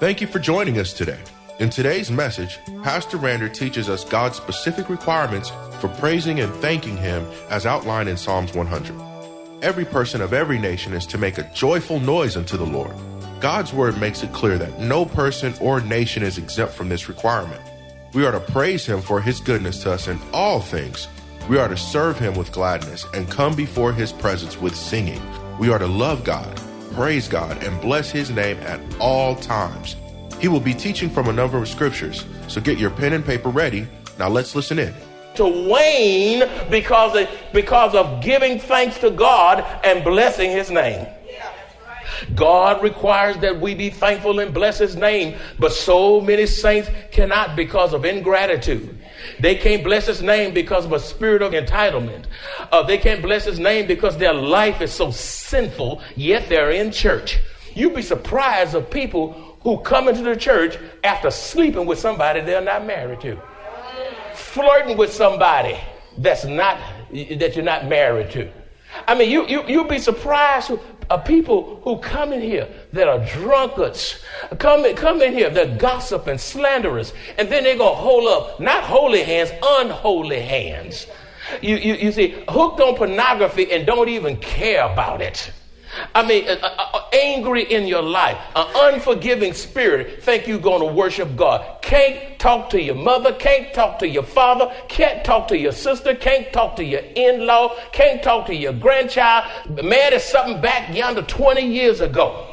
Thank you for joining us today. In today's message, Pastor Rander teaches us God's specific requirements for praising and thanking Him as outlined in Psalms 100. Every person of every nation is to make a joyful noise unto the Lord. God's word makes it clear that no person or nation is exempt from this requirement. We are to praise Him for His goodness to us in all things. We are to serve Him with gladness and come before His presence with singing. We are to love God praise God, and bless His name at all times. He will be teaching from a number of scriptures, so get your pen and paper ready. Now let's listen in. To wane because of, because of giving thanks to God and blessing His name. God requires that we be thankful and bless His name, but so many saints cannot because of ingratitude. They can't bless his name because of a spirit of entitlement. Uh, they can't bless his name because their life is so sinful, yet they're in church. You'd be surprised of people who come into the church after sleeping with somebody they're not married to, flirting with somebody that's not that you're not married to. I mean, you, you, you'll be surprised people who come in here that are drunkards, come in, come in here, they're gossip and slanderers, and then they're going to hold up not holy hands, unholy hands. You, you, you see, hooked on pornography and don't even care about it. I mean, uh, uh, angry in your life, an unforgiving spirit, think you're going to worship God. Can't talk to your mother, can't talk to your father, can't talk to your sister, can't talk to your in law, can't talk to your grandchild. Mad it's something back yonder 20 years ago.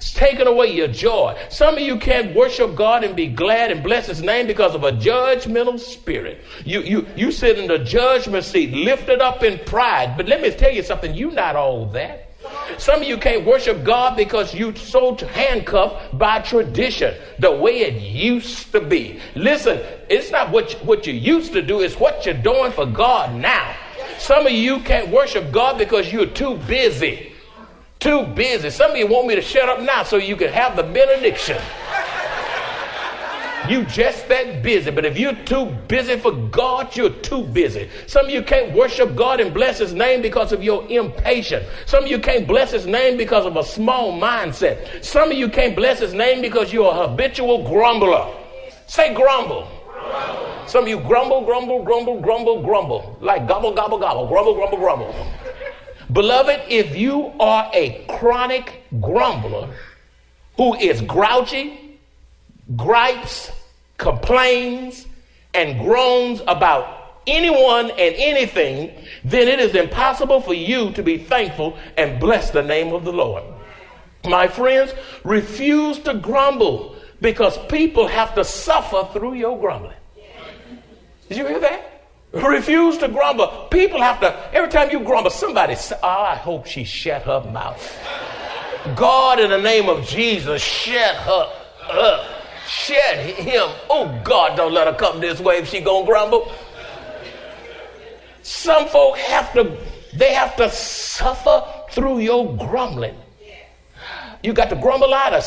It's taken away your joy. Some of you can't worship God and be glad and bless his name because of a judgmental spirit. You you you sit in the judgment seat, lifted up in pride. But let me tell you something, you're not all that. Some of you can't worship God because you're so handcuffed by tradition, the way it used to be. Listen, it's not what you, what you used to do, it's what you're doing for God now. Some of you can't worship God because you're too busy. Too busy. Some of you want me to shut up now so you can have the benediction. You just that busy. But if you're too busy for God, you're too busy. Some of you can't worship God and bless his name because of your impatience. Some of you can't bless his name because of a small mindset. Some of you can't bless his name because you're a habitual grumbler. Say grumble. grumble. Some of you grumble, grumble, grumble, grumble, grumble. Like gobble, gobble, gobble, grumble, grumble, grumble. Beloved, if you are a chronic grumbler who is grouchy, gripes, complains, and groans about anyone and anything, then it is impossible for you to be thankful and bless the name of the Lord. My friends, refuse to grumble because people have to suffer through your grumbling. Did you hear that? Refuse to grumble. People have to, every time you grumble, somebody oh, I hope she shut her mouth. God, in the name of Jesus, shut her up shed him. Oh God, don't let her come this way if she gonna grumble. Some folk have to, they have to suffer through your grumbling. You got to grumble out of.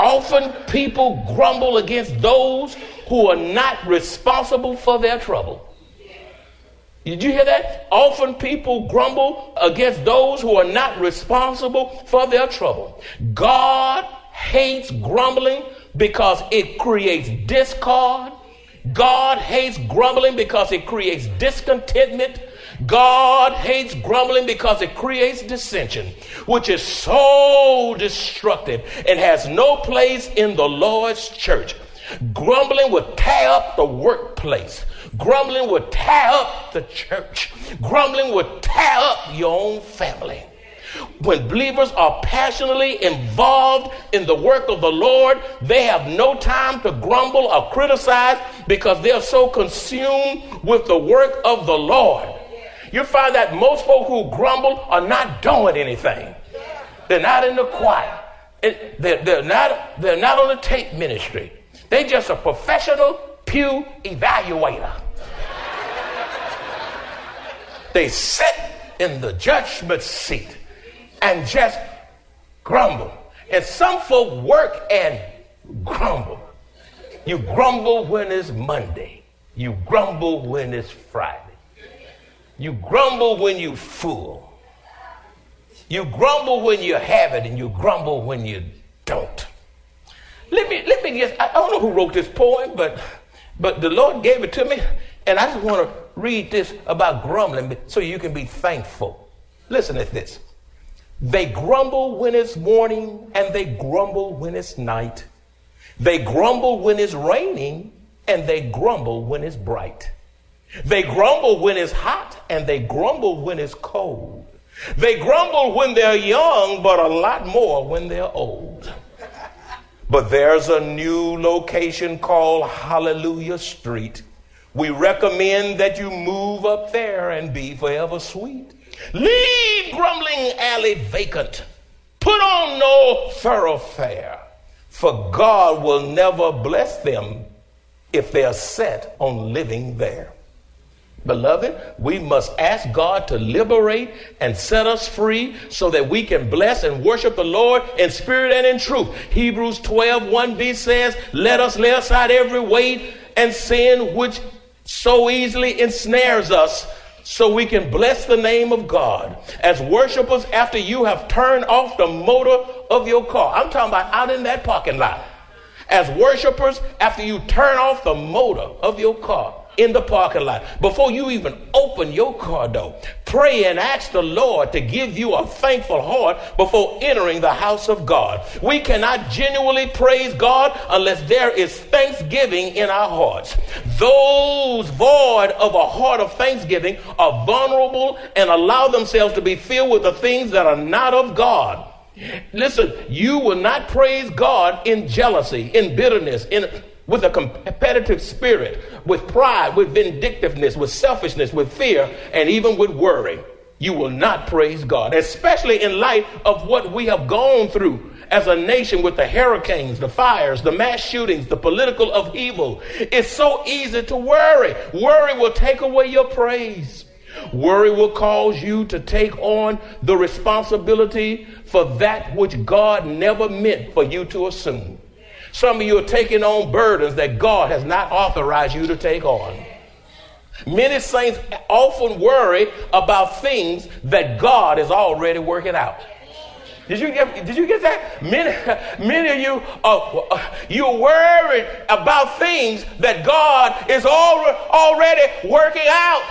Often people grumble against those who are not responsible for their trouble. Did you hear that? Often people grumble against those who are not responsible for their trouble. God hates grumbling because it creates discord. God hates grumbling because it creates discontentment. God hates grumbling because it creates dissension, which is so destructive and has no place in the Lord's church. Grumbling will tear up the workplace. Grumbling will tear up the church. Grumbling will tear up your own family. When believers are passionately involved in the work of the Lord, they have no time to grumble or criticize because they're so consumed with the work of the Lord. You find that most folk who grumble are not doing anything. They're not in the choir. They're, they're, not, they're not on the tape ministry. They're just a professional pew evaluator. they sit in the judgment seat and just grumble. And some folk work and grumble. You grumble when it's Monday. You grumble when it's Friday. You grumble when you fool. You grumble when you have it, and you grumble when you don't. Let me let me guess. I don't know who wrote this poem, but but the Lord gave it to me, and I just want to read this about grumbling so you can be thankful. Listen to this. They grumble when it's morning and they grumble when it's night. They grumble when it's raining and they grumble when it's bright. They grumble when it's hot and they grumble when it's cold. They grumble when they're young, but a lot more when they're old. But there's a new location called Hallelujah Street. We recommend that you move up there and be forever sweet. Leave grumbling alley vacant. Put on no thoroughfare, for God will never bless them if they are set on living there. Beloved, we must ask God to liberate and set us free so that we can bless and worship the Lord in spirit and in truth. Hebrews 12, 1b says, Let us lay aside every weight and sin which so easily ensnares us so we can bless the name of God. As worshipers, after you have turned off the motor of your car, I'm talking about out in that parking lot. As worshipers, after you turn off the motor of your car, in the parking lot, before you even open your car door, pray and ask the Lord to give you a thankful heart before entering the house of God. We cannot genuinely praise God unless there is thanksgiving in our hearts. Those void of a heart of thanksgiving are vulnerable and allow themselves to be filled with the things that are not of God. Listen, you will not praise God in jealousy, in bitterness, in with a competitive spirit, with pride, with vindictiveness, with selfishness, with fear, and even with worry. You will not praise God, especially in light of what we have gone through as a nation with the hurricanes, the fires, the mass shootings, the political upheaval. It's so easy to worry. Worry will take away your praise. Worry will cause you to take on the responsibility for that which God never meant for you to assume. Some of you are taking on burdens that God has not authorized you to take on. Many saints often worry about things that God is already working out. Did you get, did you get that? Many, many of you are you're worried about things that God is already working out.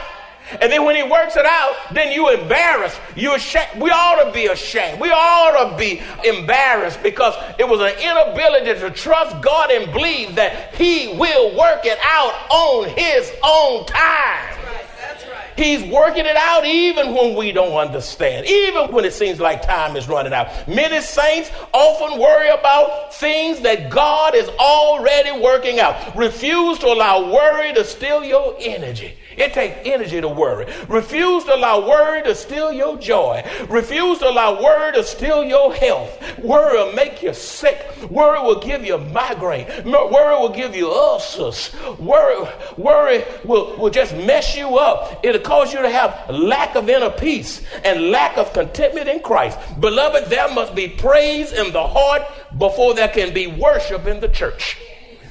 And then when he works it out, then you embarrassed. You ashamed. We ought to be ashamed. We ought to be embarrassed because it was an inability to trust God and believe that he will work it out on his own time. That's right. He's working it out even when we don't understand, even when it seems like time is running out. Many saints often worry about things that God is already working out. Refuse to allow worry to steal your energy. It takes energy to worry. Refuse to allow worry to steal your joy. Refuse to allow worry to steal your health. Worry will make you sick. Worry will give you migraine. Worry will give you ulcers. Worry, worry will, will just mess you up. It'll cause you to have lack of inner peace and lack of contentment in Christ. Beloved, there must be praise in the heart before there can be worship in the church.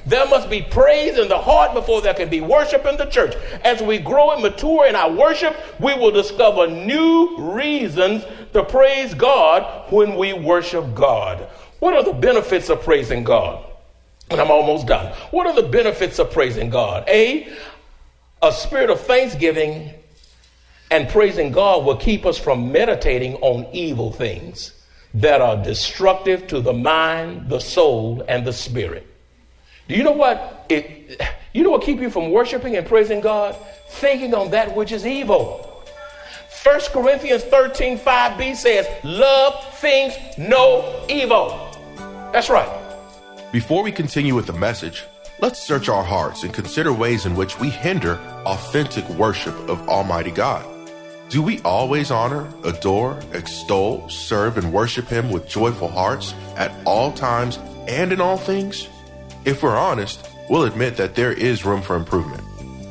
There must be praise in the heart before there can be worship in the church. As we grow and mature in our worship, we will discover new reasons to praise God when we worship God. What are the benefits of praising God? And I'm almost done. What are the benefits of praising God? A, a spirit of thanksgiving and praising God will keep us from meditating on evil things that are destructive to the mind, the soul, and the spirit. Do you know what? It, you know what keep you from worshiping and praising God? Thinking on that which is evil. 1 Corinthians 13 5b says, Love things no evil. That's right. Before we continue with the message, let's search our hearts and consider ways in which we hinder authentic worship of Almighty God. Do we always honor, adore, extol, serve, and worship Him with joyful hearts at all times and in all things? If we're honest, we'll admit that there is room for improvement.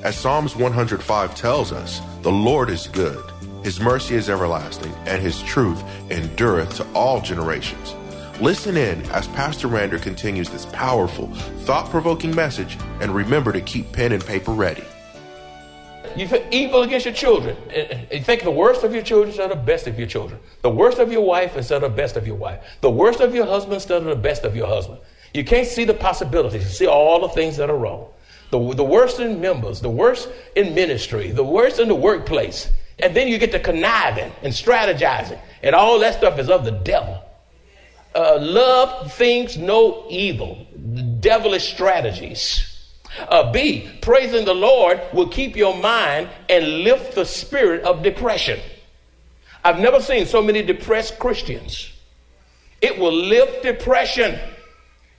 As Psalms 105 tells us, the Lord is good, His mercy is everlasting, and His truth endureth to all generations. Listen in as Pastor Rander continues this powerful, thought provoking message, and remember to keep pen and paper ready. You feel evil against your children. You think the worst of your children of the best of your children. The worst of your wife instead of the best of your wife. The worst of your husband instead of the best of your husband. You can't see the possibilities. You see all the things that are wrong. The, the worst in members, the worst in ministry, the worst in the workplace. And then you get to conniving and strategizing. And all that stuff is of the devil. Uh, love thinks no evil, devilish strategies. Uh, B, praising the Lord will keep your mind and lift the spirit of depression. I've never seen so many depressed Christians. It will lift depression.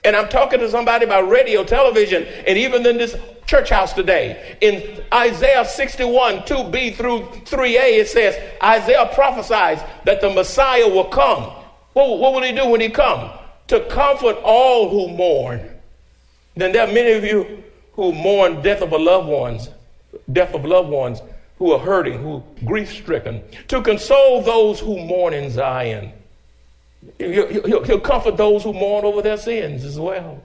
And I'm talking to somebody about radio, television, and even in this church house today. In Isaiah 61, 2b through 3a, it says, Isaiah prophesies that the Messiah will come. What, what will he do when he come? To comfort all who mourn. Then there are many of you who mourn death of a loved ones, death of loved ones who are hurting, who grief stricken, to console those who mourn in Zion. He'll, he'll, comfort those who mourn over their sins as well.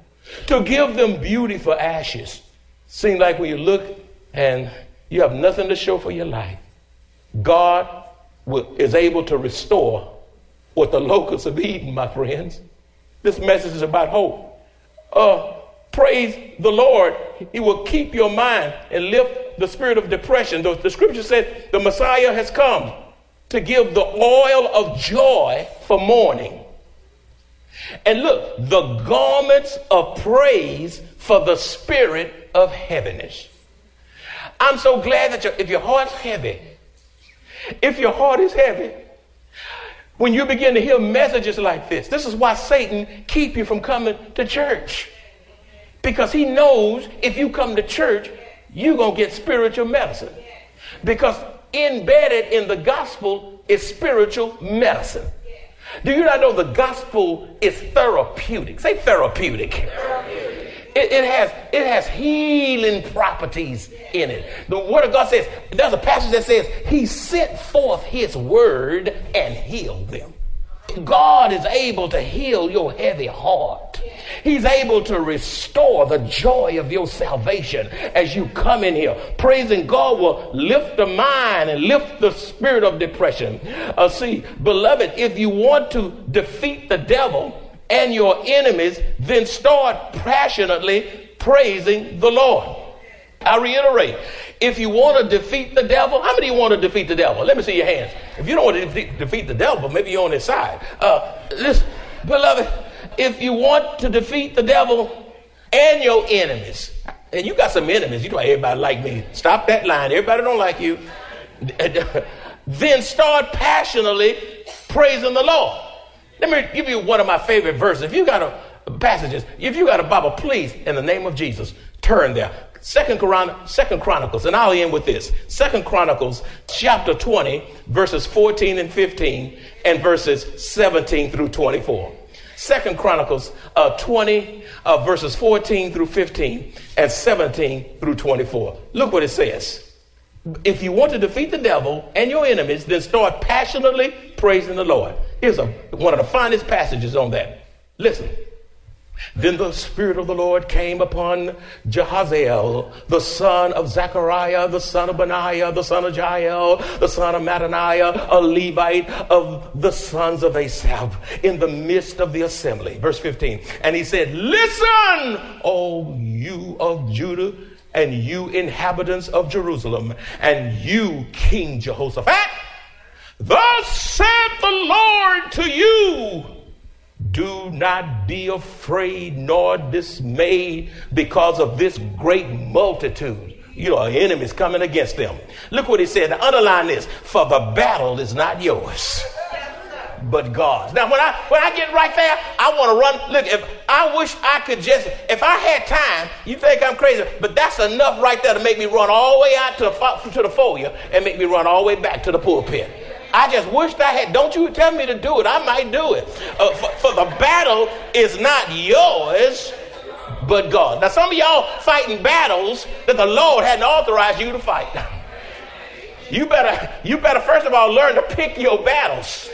To give them beauty for ashes. Seems like when you look and you have nothing to show for your life, God will, is able to restore what the locusts have eaten, my friends. This message is about hope. Uh, praise the Lord. He will keep your mind and lift the spirit of depression. The, the scripture says the Messiah has come to give the oil of joy for mourning. And look, the garments of praise for the spirit of heaviness. I'm so glad that if your heart's heavy, if your heart is heavy, when you begin to hear messages like this, this is why Satan keep you from coming to church. Because he knows if you come to church, you're going to get spiritual medicine. Because embedded in the gospel is spiritual medicine. Do you not know the gospel is therapeutic? Say therapeutic. therapeutic. It, it, has, it has healing properties in it. The word of God says, there's a passage that says, He sent forth His word and healed them. God is able to heal your heavy heart. He's able to restore the joy of your salvation as you come in here. Praising God will lift the mind and lift the spirit of depression. Uh, see, beloved, if you want to defeat the devil and your enemies, then start passionately praising the Lord. I reiterate, if you want to defeat the devil, how many of you want to defeat the devil? Let me see your hands. If you don't want to defeat, defeat the devil, maybe you're on his side. Uh, listen, beloved, if you want to defeat the devil and your enemies, and you got some enemies, you know everybody like me. Stop that line. Everybody don't like you. then start passionately praising the Lord. Let me give you one of my favorite verses. If you got a passages, if you got a Bible, please, in the name of Jesus, turn there. Second, Second Chronicles, and I'll end with this. Second Chronicles, chapter 20, verses 14 and 15, and verses 17 through 24. Second Chronicles uh, 20, uh, verses 14 through 15, and 17 through 24. Look what it says. If you want to defeat the devil and your enemies, then start passionately praising the Lord. Here's a, one of the finest passages on that. Listen. Then the Spirit of the Lord came upon Jahaziel, the son of Zechariah, the son of Benaiah, the son of Jeiel, the son of Mattaniah, a Levite of the sons of Asaph, in the midst of the assembly. Verse 15. And he said, Listen, O you of Judah, and you inhabitants of Jerusalem, and you, King Jehoshaphat. Thus saith the Lord to you do not be afraid nor dismayed because of this great multitude. You know, enemies coming against them. Look what he said. Now, underline this for the battle is not yours but God's. Now, when I when I get right there, I want to run. Look, if I wish I could just, if I had time, you think I'm crazy, but that's enough right there to make me run all the way out to the to the foyer and make me run all the way back to the pulpit. I just wished I had. Don't you tell me to do it. I might do it. Uh, for, for the battle is not yours, but God. Now, some of y'all fighting battles that the Lord hadn't authorized you to fight. You better, you better first of all learn to pick your battles.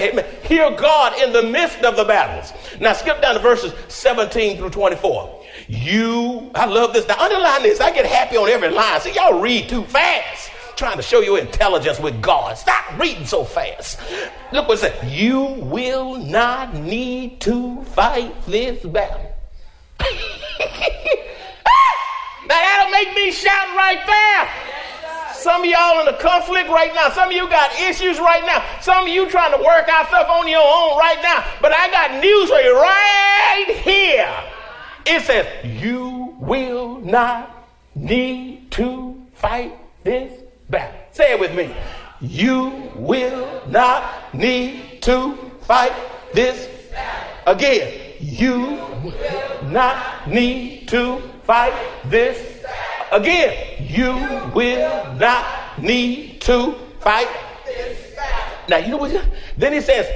Amen. Hear God in the midst of the battles. Now skip down to verses 17 through 24. You, I love this. Now underline this. I get happy on every line. See, y'all read too fast. Trying to show you intelligence with God. Stop reading so fast. Look what it says. You will not need to fight this battle. now that'll make me shout right there. Some of y'all in a conflict right now. Some of you got issues right now. Some of you trying to work out stuff on your own right now. But I got news for you right here. It says, You will not need to fight this battle. Say it with me. You will not need to fight this again. You will not need to fight this Again, you will not need to fight. This Now, you know what? Then he says,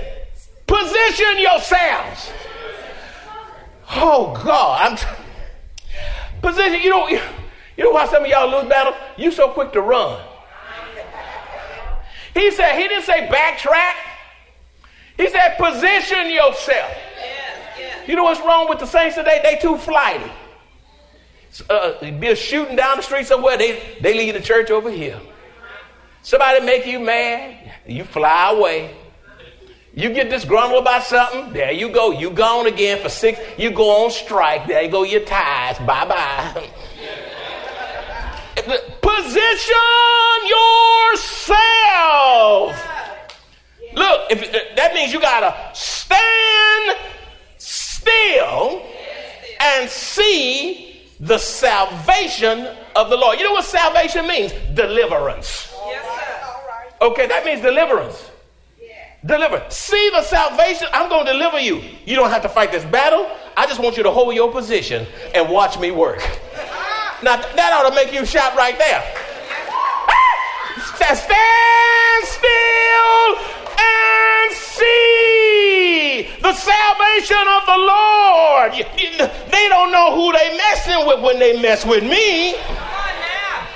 position yourselves. Oh, God. I'm t- position, you know, you know why some of y'all lose battle? You so quick to run. He said, he didn't say backtrack. He said, position yourself. You know what's wrong with the saints today? They too flighty uh, be a shooting down the street somewhere, they, they leave the church over here. Somebody make you mad, you fly away. You get disgruntled about something, there you go. You gone again for six, you go on strike, there you go your ties, bye bye. Position yourself. Look, if, uh, that means you gotta stand still and see the salvation of the Lord. You know what salvation means? Deliverance. Okay, that means deliverance. Deliver. See the salvation. I'm going to deliver you. You don't have to fight this battle. I just want you to hold your position and watch me work. Now, that ought to make you shout right there. Stand still and see the salvation of the Lord. They don't know who they messing with when they mess with me.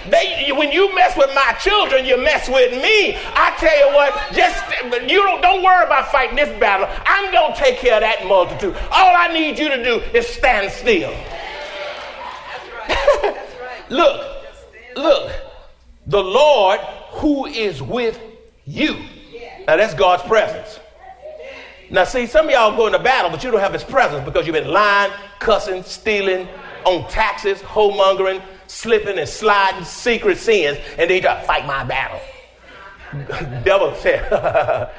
They, when you mess with my children, you mess with me. I tell you what, just you don't don't worry about fighting this battle. I'm gonna take care of that multitude. All I need you to do is stand still. Look, look, the Lord who is with you. Now that's God's presence. Now, see, some of y'all go into battle, but you don't have his presence because you've been lying, cussing, stealing, on taxes, homongering, slipping and sliding, secret sins, and then you try to fight my battle. Devil said,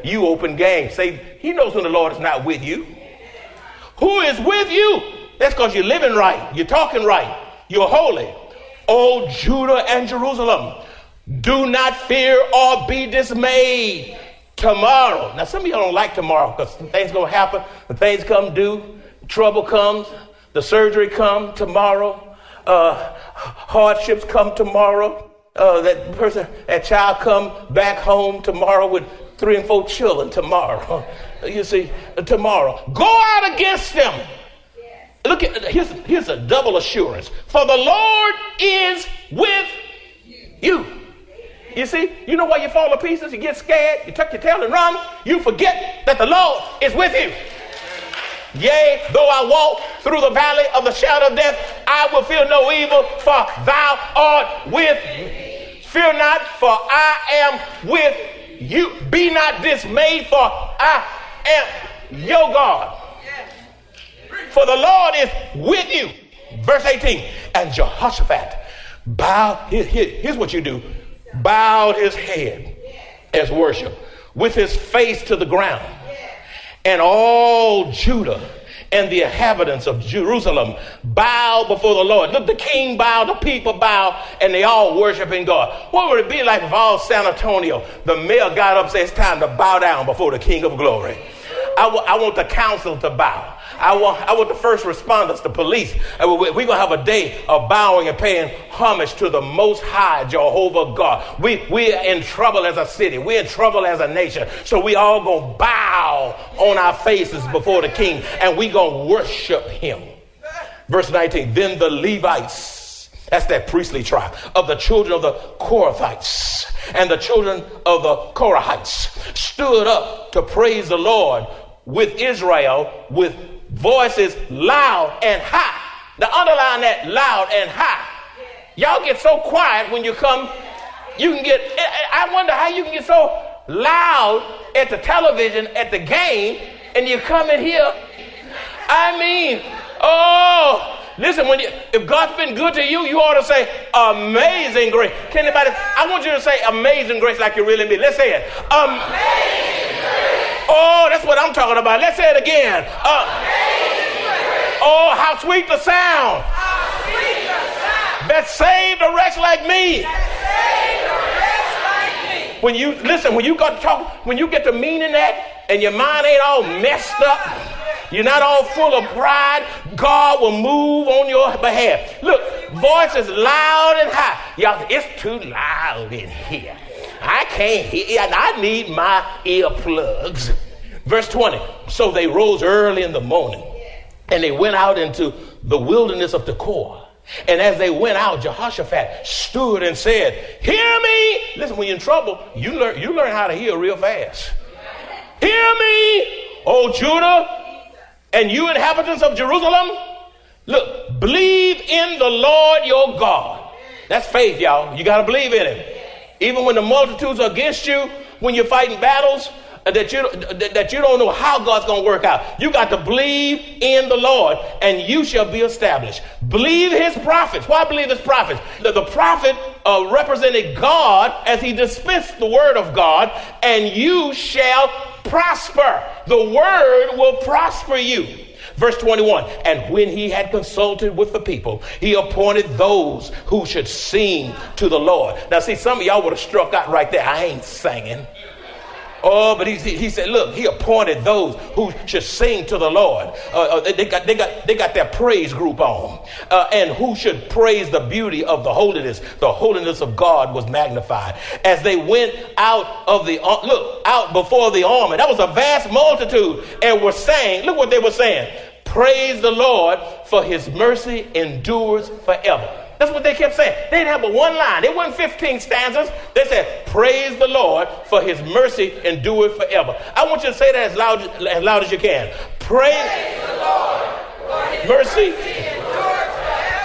You open game. Say, he knows when the Lord is not with you. Who is with you? That's because you're living right, you're talking right, you're holy. Oh, Judah and Jerusalem, do not fear or be dismayed tomorrow. Now, some of y'all don't like tomorrow because things to happen. When things come due, trouble comes, the surgery come tomorrow, uh, hardships come tomorrow. Uh, that person, that child come back home tomorrow with three and four children tomorrow. you see, tomorrow. Go out against them. Look at here's, here's a double assurance. For the Lord is with you. You see, you know why you fall to pieces? You get scared, you tuck your tail and run. You forget that the Lord is with you. Yea, though I walk through the valley of the shadow of death, I will fear no evil, for thou art with me. Fear not, for I am with you. Be not dismayed, for I am your God. For the Lord is with you. Verse 18. And Jehoshaphat bow. Here, here, here's what you do bowed his head as worship with his face to the ground. And all Judah and the inhabitants of Jerusalem bow before the Lord. Look, the king bowed, the people bow, and they all worshiping God. What would it be like if all San Antonio, the mayor got up and said, It's time to bow down before the King of Glory? I, w- I want the council to bow. I want, I want the first responders, the police. Uh, we're going to have a day of bowing and paying homage to the Most High Jehovah God. We, we're in trouble as a city. We're in trouble as a nation. So we all going to bow on our faces before the king and we going to worship him. Verse 19, then the Levites, that's that priestly tribe, of the children of the Kohathites and the children of the Korahites stood up to praise the Lord with Israel with voices loud and high. The underline that loud and high. Y'all get so quiet when you come. You can get, I wonder how you can get so loud at the television, at the game, and you come in here. I mean, oh, listen, when you, if God's been good to you, you ought to say, Amazing grace. Can anybody, I want you to say amazing grace like you really mean. Let's say it. Amazing. Oh, that's what I'm talking about. Let's say it again. Uh, oh, how sweet the sound. Sweet the. That saved a wretch like me. When you listen, when you got to talk, when you get to meaning that, and your mind ain't all messed up, you're not all full of pride, God will move on your behalf. Look, voices loud and high. Y'all, it's too loud in here. I can't hear, and I need my earplugs. Verse 20. So they rose early in the morning and they went out into the wilderness of Tekoa. And as they went out, Jehoshaphat stood and said, Hear me. Listen, when you're in trouble, you learn, you learn how to hear real fast. Hear me, O Judah, and you inhabitants of Jerusalem. Look, believe in the Lord your God. That's faith, y'all. You got to believe in him. Even when the multitudes are against you, when you're fighting battles, that you that you don't know how God's going to work out. You got to believe in the Lord, and you shall be established. Believe His prophets. Why believe His prophets? The, the prophet uh, represented God as he dispensed the word of God, and you shall prosper. The word will prosper you. Verse 21 And when he had consulted with the people, he appointed those who should sing to the Lord. Now, see, some of y'all would have struck out right there. I ain't singing. Oh, but he, he said, look, he appointed those who should sing to the Lord. Uh, uh, they, got, they, got, they got their praise group on. Uh, and who should praise the beauty of the holiness. The holiness of God was magnified. As they went out of the, uh, look, out before the army. That was a vast multitude. And were saying, look what they were saying. Praise the Lord for his mercy endures forever. That's what they kept saying. They didn't have but one line. It wasn't 15 stanzas. They said, Praise the Lord for his mercy endure forever. I want you to say that as loud as, loud as you can. Praise, Praise the Lord for his mercy. mercy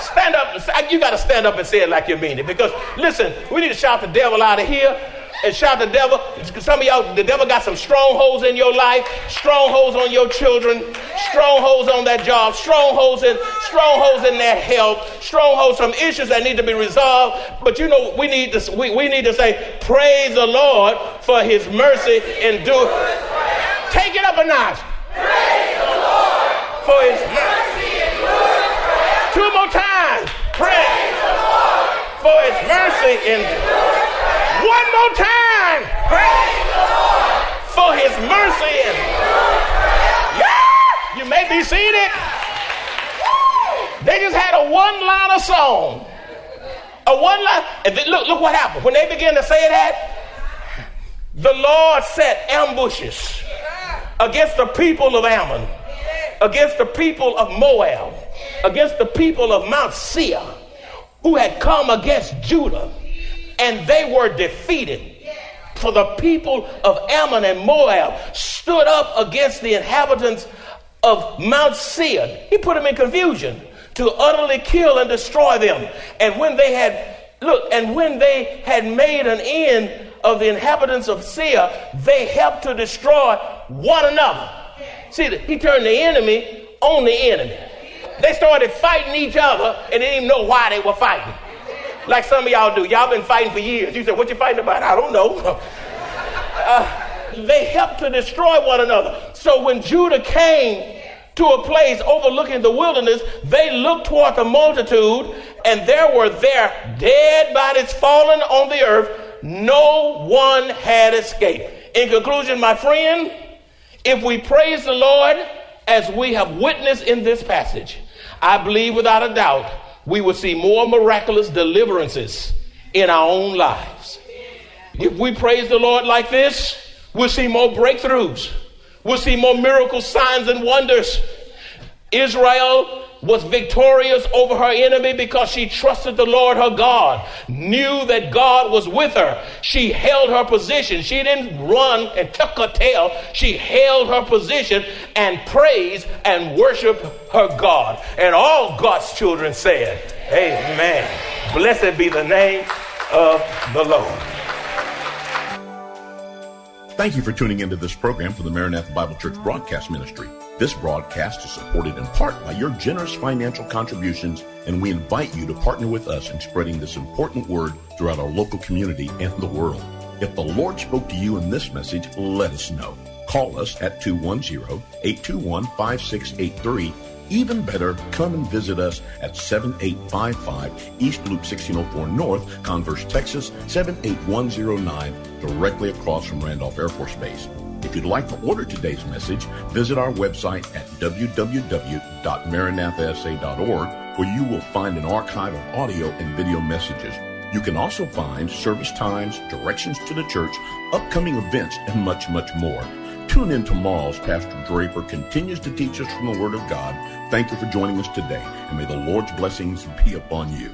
stand up. You got to stand up and say it like you mean it. Because listen, we need to shout the devil out of here and shout the devil. Some of y'all, the devil got some strongholds in your life, strongholds on your children, strongholds on that job, strongholds in strongholds in their health, strongholds, from issues that need to be resolved. But you know, we need to we, we need to say, praise the Lord for his mercy and do take it up a notch. Praise the Lord for his mercy Two more times. Praise the Lord for his mercy and one more time. Praise the Lord for his mercy. You may be seated. They just had a one line of song. A one line. And then, look, look what happened. When they began to say that, the Lord set ambushes against the people of Ammon, against the people of Moab, against the people of Mount Seir, who had come against Judah and they were defeated. For the people of Ammon and Moab stood up against the inhabitants of Mount Seir. He put them in confusion to utterly kill and destroy them. And when they had, look, and when they had made an end of the inhabitants of Seir, they helped to destroy one another. See, he turned the enemy on the enemy. They started fighting each other and they didn't even know why they were fighting like some of y'all do. Y'all been fighting for years. You said, What you fighting about? I don't know. Uh, they helped to destroy one another. So when Judah came to a place overlooking the wilderness, they looked toward the multitude, and there were their dead bodies fallen on the earth. No one had escaped. In conclusion, my friend, if we praise the Lord as we have witnessed in this passage, I believe without a doubt we will see more miraculous deliverances in our own lives. If we praise the Lord like this, we'll see more breakthroughs. We'll see more miracles, signs, and wonders. Israel was victorious over her enemy because she trusted the Lord her God, knew that God was with her. She held her position. She didn't run and tuck her tail. She held her position and praised and worshiped her God. And all God's children said, Amen. Blessed be the name of the Lord. Thank you for tuning into this program for the Maranatha Bible Church Broadcast Ministry. This broadcast is supported in part by your generous financial contributions, and we invite you to partner with us in spreading this important word throughout our local community and the world. If the Lord spoke to you in this message, let us know. Call us at 210-821-5683. Even better, come and visit us at 7855 East Loop 1604 North, Converse, Texas 78109, directly across from Randolph Air Force Base. If you'd like to order today's message, visit our website at www.maranathasa.org where you will find an archive of audio and video messages. You can also find service times, directions to the church, upcoming events, and much, much more. Tune in tomorrow as Pastor Draper continues to teach us from the Word of God. Thank you for joining us today, and may the Lord's blessings be upon you.